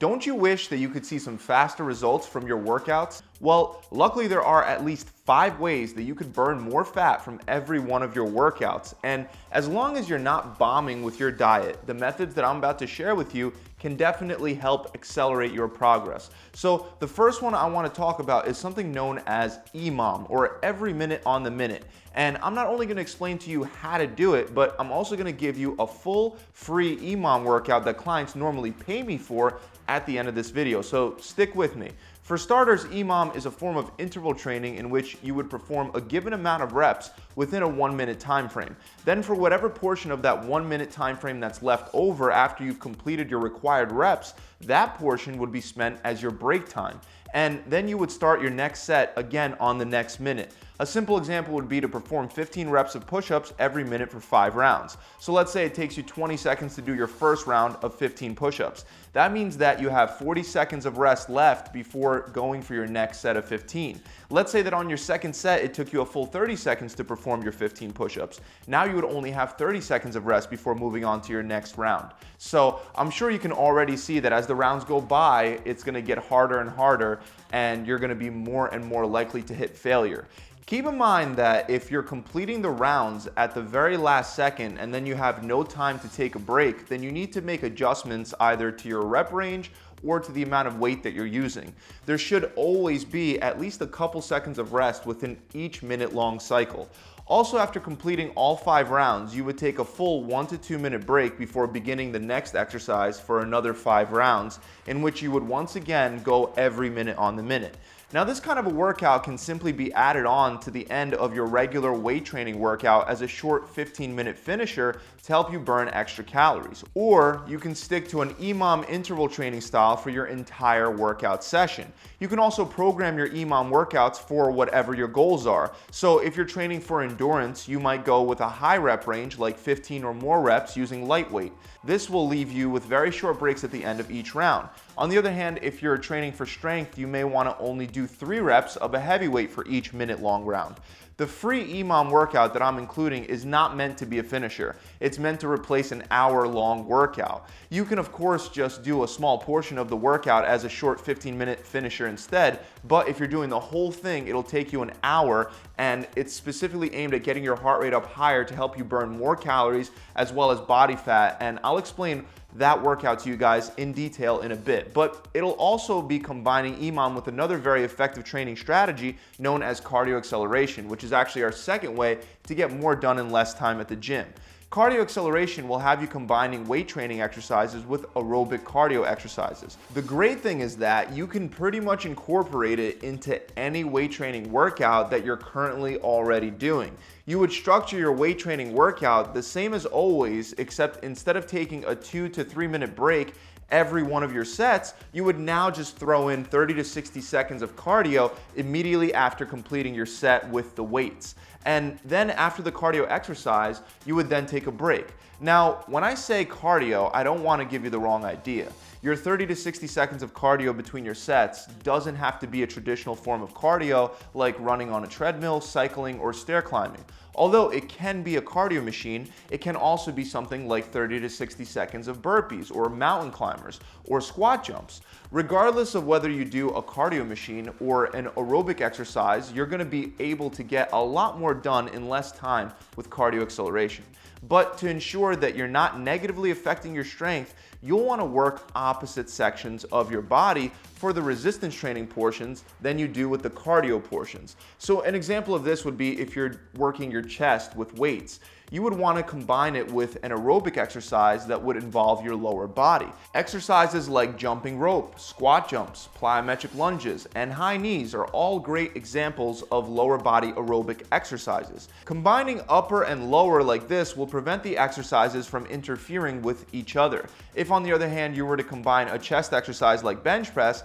Don't you wish that you could see some faster results from your workouts? Well, luckily there are at least five ways that you could burn more fat from every one of your workouts. And as long as you're not bombing with your diet, the methods that I'm about to share with you can definitely help accelerate your progress. So the first one I wanna talk about is something known as EMOM, or every minute on the minute. And I'm not only gonna explain to you how to do it, but I'm also gonna give you a full free EMOM workout that clients normally pay me for at the end of this video. So stick with me. For starters, EMOM is a form of interval training in which you would perform a given amount of reps within a one minute time frame. Then for whatever portion of that one minute time frame that's left over after you've completed your required reps, that portion would be spent as your break time. And then you would start your next set again on the next minute. A simple example would be to perform 15 reps of push-ups every minute for five rounds. So let's say it takes you 20 seconds to do your first round of 15 push-ups. That means that you have 40 seconds of rest left before going for your next set of 15. Let's say that on your second set, it took you a full 30 seconds to perform your 15 push-ups. Now you would only have 30 seconds of rest before moving on to your next round. So I'm sure you can already see that as the rounds go by, it's gonna get harder and harder and you're gonna be more and more likely to hit failure. Keep in mind that if you're completing the rounds at the very last second and then you have no time to take a break, then you need to make adjustments either to your rep range or to the amount of weight that you're using. There should always be at least a couple seconds of rest within each minute long cycle. Also, after completing all five rounds, you would take a full one to two minute break before beginning the next exercise for another five rounds, in which you would once again go every minute on the minute. Now this kind of a workout can simply be added on to the end of your regular weight training workout as a short 15 minute finisher to help you burn extra calories. Or you can stick to an EMOM interval training style for your entire workout session. You can also program your EMOM workouts for whatever your goals are. So if you're training for endurance, you might go with a high rep range like 15 or more reps using lightweight. This will leave you with very short breaks at the end of each round. On the other hand, if you're training for strength, you may want to only do three reps of a heavyweight for each minute long round. The free EMOM workout that I'm including is not meant to be a finisher. It's meant to replace an hour long workout. You can of course just do a small portion of the workout as a short 15 minute finisher instead, but if you're doing the whole thing, it'll take you an hour and it's specifically aimed at getting your heart rate up higher to help you burn more calories as well as body fat. And I'll explain that workout to you guys in detail in a bit. But it'll also be combining EMOM with another very effective training strategy known as cardio acceleration, which is actually our second way to get more done in less time at the gym. Cardio acceleration will have you combining weight training exercises with aerobic cardio exercises. The great thing is that you can pretty much incorporate it into any weight training workout that you're currently already doing. You would structure your weight training workout the same as always, except instead of taking a two to three minute break every one of your sets, you would now just throw in 30 to 60 seconds of cardio immediately after completing your set with the weights. And then after the cardio exercise, you would then take a break. Now, when I say cardio, I don't want to give you the wrong idea. Your 30 to 60 seconds of cardio between your sets doesn't have to be a traditional form of cardio like running on a treadmill, cycling, or stair climbing. Although it can be a cardio machine, it can also be something like 30 to 60 seconds of burpees or mountain climbers or squat jumps. Regardless of whether you do a cardio machine or an aerobic exercise, you're gonna be able to get a lot more done in less time with cardio acceleration. But to ensure that you're not negatively affecting your strength, you'll wanna work opposite sections of your body for the resistance training portions than you do with the cardio portions. So an example of this would be if you're working your chest with weights you would want to combine it with an aerobic exercise that would involve your lower body. Exercises like jumping rope, squat jumps, plyometric lunges, and high knees are all great examples of lower body aerobic exercises. Combining upper and lower like this will prevent the exercises from interfering with each other. If on the other hand you were to combine a chest exercise like bench press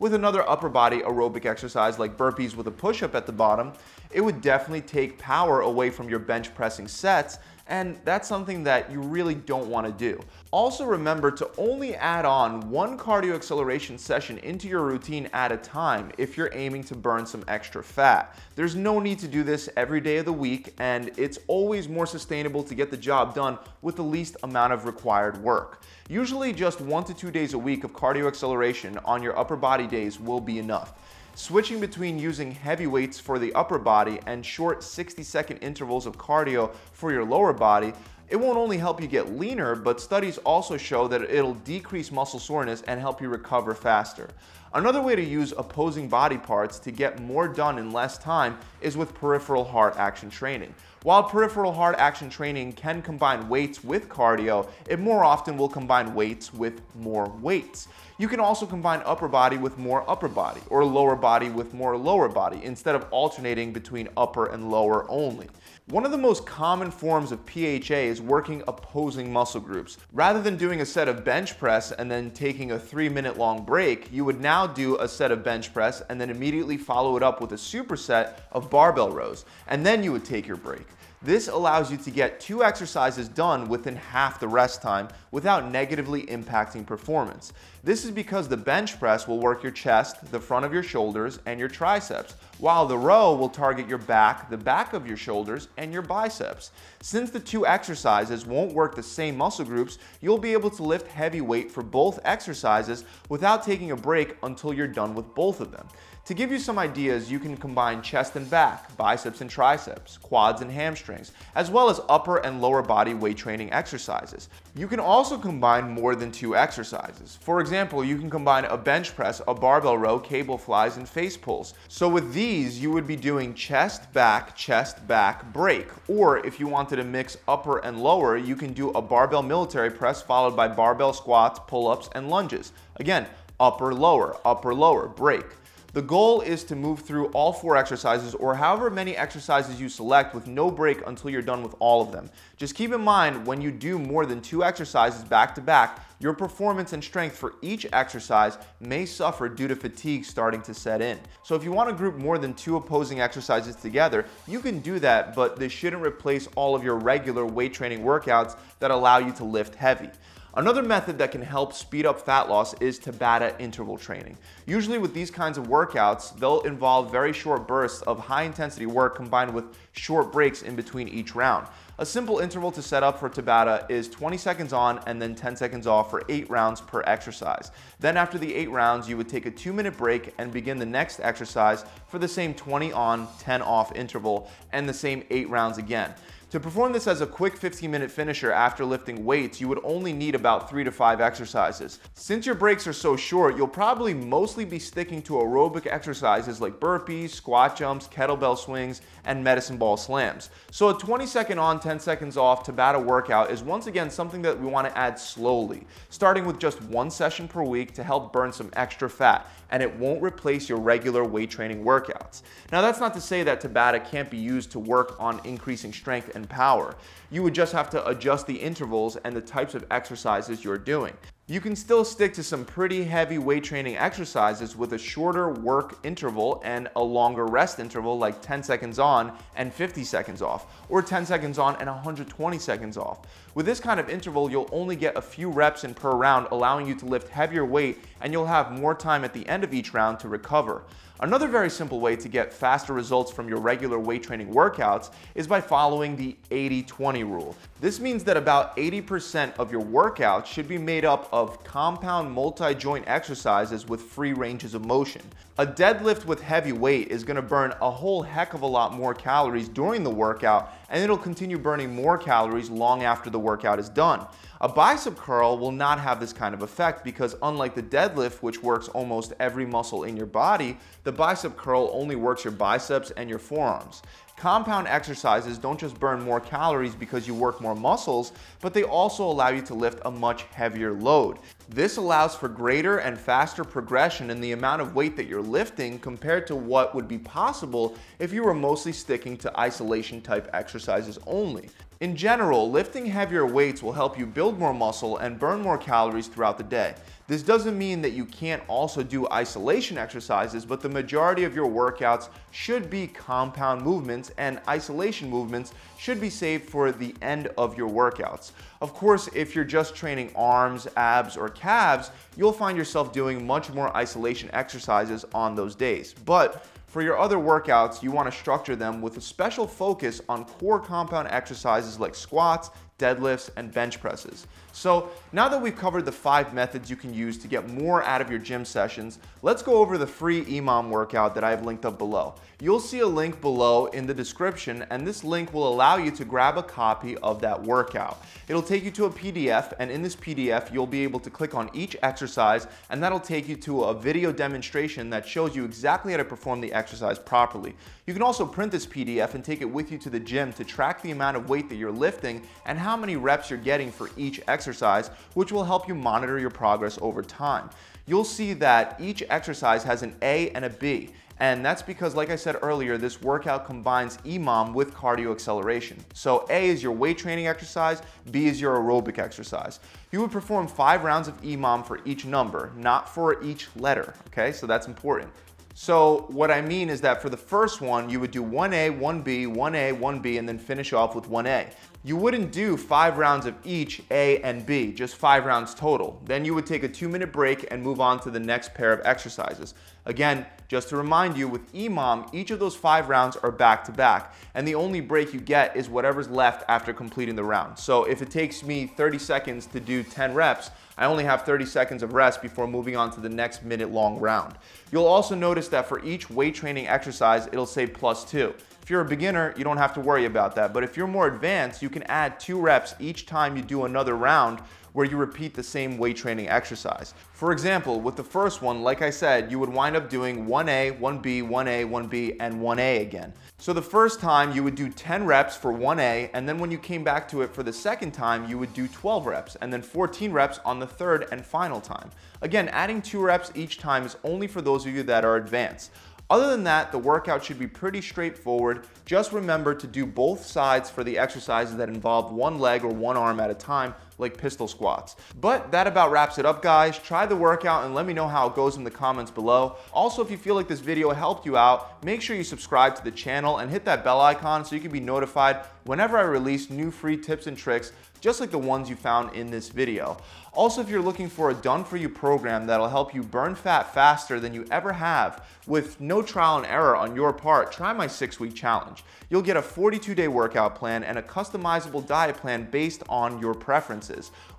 with another upper body aerobic exercise like burpees with a push-up at the bottom, it would definitely take power away from your bench pressing sets and that's something that you really don't want to do. Also remember to only add on one cardio acceleration session into your routine at a time if you're aiming to burn some extra fat. There's no need to do this every day of the week and it's always more sustainable to get the job done with the least amount of required work. Usually just one to two days a week of cardio acceleration on your upper body days will be enough. Switching between using heavy weights for the upper body and short 60 second intervals of cardio for your lower body it won't only help you get leaner, but studies also show that it'll decrease muscle soreness and help you recover faster. Another way to use opposing body parts to get more done in less time is with peripheral heart action training. While peripheral heart action training can combine weights with cardio, it more often will combine weights with more weights. You can also combine upper body with more upper body or lower body with more lower body instead of alternating between upper and lower only. One of the most common forms of PHA is working opposing muscle groups. Rather than doing a set of bench press and then taking a three minute long break, you would now do a set of bench press and then immediately follow it up with a superset of barbell rows. And then you would take your break. This allows you to get two exercises done within half the rest time without negatively impacting performance. This is because the bench press will work your chest, the front of your shoulders, and your triceps, while the row will target your back, the back of your shoulders, and your biceps. Since the two exercises won't work the same muscle groups, you'll be able to lift heavy weight for both exercises without taking a break until you're done with both of them. To give you some ideas, you can combine chest and back, biceps and triceps, quads and hamstrings, as well as upper and lower body weight training exercises. You can also combine more than two exercises. For example, you can combine a bench press, a barbell row, cable flies, and face pulls. So with these, you would be doing chest, back, chest, back, break. Or if you wanted to mix upper and lower, you can do a barbell military press followed by barbell squats, pull-ups, and lunges. Again, upper, lower, upper, lower, break. The goal is to move through all four exercises or however many exercises you select with no break until you're done with all of them. Just keep in mind when you do more than two exercises back to back, your performance and strength for each exercise may suffer due to fatigue starting to set in. So if you want to group more than two opposing exercises together, you can do that, but this shouldn't replace all of your regular weight training workouts that allow you to lift heavy. Another method that can help speed up fat loss is Tabata interval training. Usually with these kinds of workouts, they'll involve very short bursts of high intensity work combined with short breaks in between each round. A simple interval to set up for Tabata is 20 seconds on and then 10 seconds off for 8 rounds per exercise. Then after the 8 rounds, you would take a 2 minute break and begin the next exercise for the same 20 on, 10 off interval and the same 8 rounds again. To perform this as a quick 15 minute finisher after lifting weights, you would only need about 3 to 5 exercises. Since your breaks are so short, you'll probably mostly be sticking to aerobic exercises like burpees, squat jumps, kettlebell swings, and medicine ball slams. So a 20 second on, 10 seconds off Tabata workout is once again something that we want to add slowly, starting with just one session per week to help burn some extra fat, and it won't replace your regular weight training workouts. Now that's not to say that Tabata can't be used to work on increasing strength and power. You would just have to adjust the intervals and the types of exercises you're doing. You can still stick to some pretty heavy weight training exercises with a shorter work interval and a longer rest interval like 10 seconds on and 50 seconds off, or 10 seconds on and 120 seconds off. With this kind of interval, you'll only get a few reps in per round, allowing you to lift heavier weight, and you'll have more time at the end of each round to recover. Another very simple way to get faster results from your regular weight training workouts is by following the 80-20 rule. This means that about 80% of your workouts should be made up of compound multi-joint exercises with free ranges of motion. A deadlift with heavy weight is gonna burn a whole heck of a lot more calories during the workout and it'll continue burning more calories long after the workout is done. A bicep curl will not have this kind of effect because unlike the deadlift, which works almost every muscle in your body, the bicep curl only works your biceps and your forearms. Compound exercises don't just burn more calories because you work more muscles, but they also allow you to lift a much heavier load. This allows for greater and faster progression in the amount of weight that you're lifting compared to what would be possible if you were mostly sticking to isolation type exercises only. In general, lifting heavier weights will help you build more muscle and burn more calories throughout the day. This doesn't mean that you can't also do isolation exercises, but the majority of your workouts should be compound movements and isolation movements should be saved for the end of your workouts. Of course, if you're just training arms, abs, or calves, you'll find yourself doing much more isolation exercises on those days. But for your other workouts, you want to structure them with a special focus on core compound exercises like squats, deadlifts, and bench presses. So now that we've covered the five methods you can use to get more out of your gym sessions, let's go over the free EMOM workout that I have linked up below. You'll see a link below in the description and this link will allow you to grab a copy of that workout. It'll take you to a PDF and in this PDF you'll be able to click on each exercise and that'll take you to a video demonstration that shows you exactly how to perform the exercise properly. You can also print this PDF and take it with you to the gym to track the amount of weight that you're lifting and how many reps you're getting for each exercise, which will help you monitor your progress over time. You'll see that each exercise has an A and a B. And that's because, like I said earlier, this workout combines EMOM with cardio acceleration. So A is your weight training exercise, B is your aerobic exercise. You would perform five rounds of EMOM for each number, not for each letter, okay? So that's important. So what I mean is that for the first one, you would do 1A, 1B, 1A, 1B, and then finish off with 1A. You wouldn't do five rounds of each A and B, just five rounds total. Then you would take a two minute break and move on to the next pair of exercises. Again, just to remind you, with EMOM, each of those five rounds are back to back, and the only break you get is whatever's left after completing the round. So if it takes me 30 seconds to do 10 reps, I only have 30 seconds of rest before moving on to the next minute long round. You'll also notice that for each weight training exercise, it'll say plus two. If you're a beginner, you don't have to worry about that. But if you're more advanced, you can add two reps each time you do another round where you repeat the same weight training exercise. For example, with the first one, like I said, you would wind up doing 1A, 1B, 1A, 1B, and 1A again. So the first time you would do 10 reps for 1A, and then when you came back to it for the second time, you would do 12 reps, and then 14 reps on the third and final time. Again, adding two reps each time is only for those of you that are advanced. Other than that, the workout should be pretty straightforward. Just remember to do both sides for the exercises that involve one leg or one arm at a time, like pistol squats. But that about wraps it up, guys. Try the workout and let me know how it goes in the comments below. Also, if you feel like this video helped you out, make sure you subscribe to the channel and hit that bell icon so you can be notified whenever I release new free tips and tricks just like the ones you found in this video. Also, if you're looking for a done-for-you program that'll help you burn fat faster than you ever have with no trial and error on your part, try my six-week challenge. You'll get a 42-day workout plan and a customizable diet plan based on your preferences.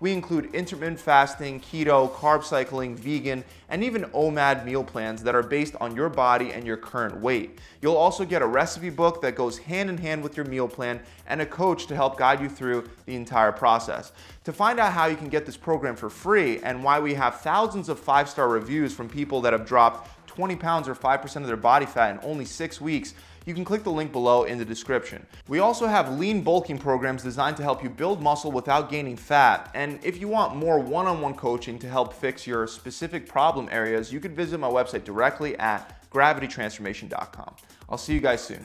We include intermittent fasting, keto, carb cycling, vegan, and even OMAD meal plans that are based on your body and your current weight. You'll also get a recipe book that goes hand in hand with your meal plan and a coach to help guide you through the entire process. To find out how you can get this program for free and why we have thousands of five-star reviews from people that have dropped 20 pounds or 5% of their body fat in only six weeks, you can click the link below in the description. We also have lean bulking programs designed to help you build muscle without gaining fat. And if you want more one-on-one -on -one coaching to help fix your specific problem areas, you can visit my website directly at gravitytransformation.com. I'll see you guys soon.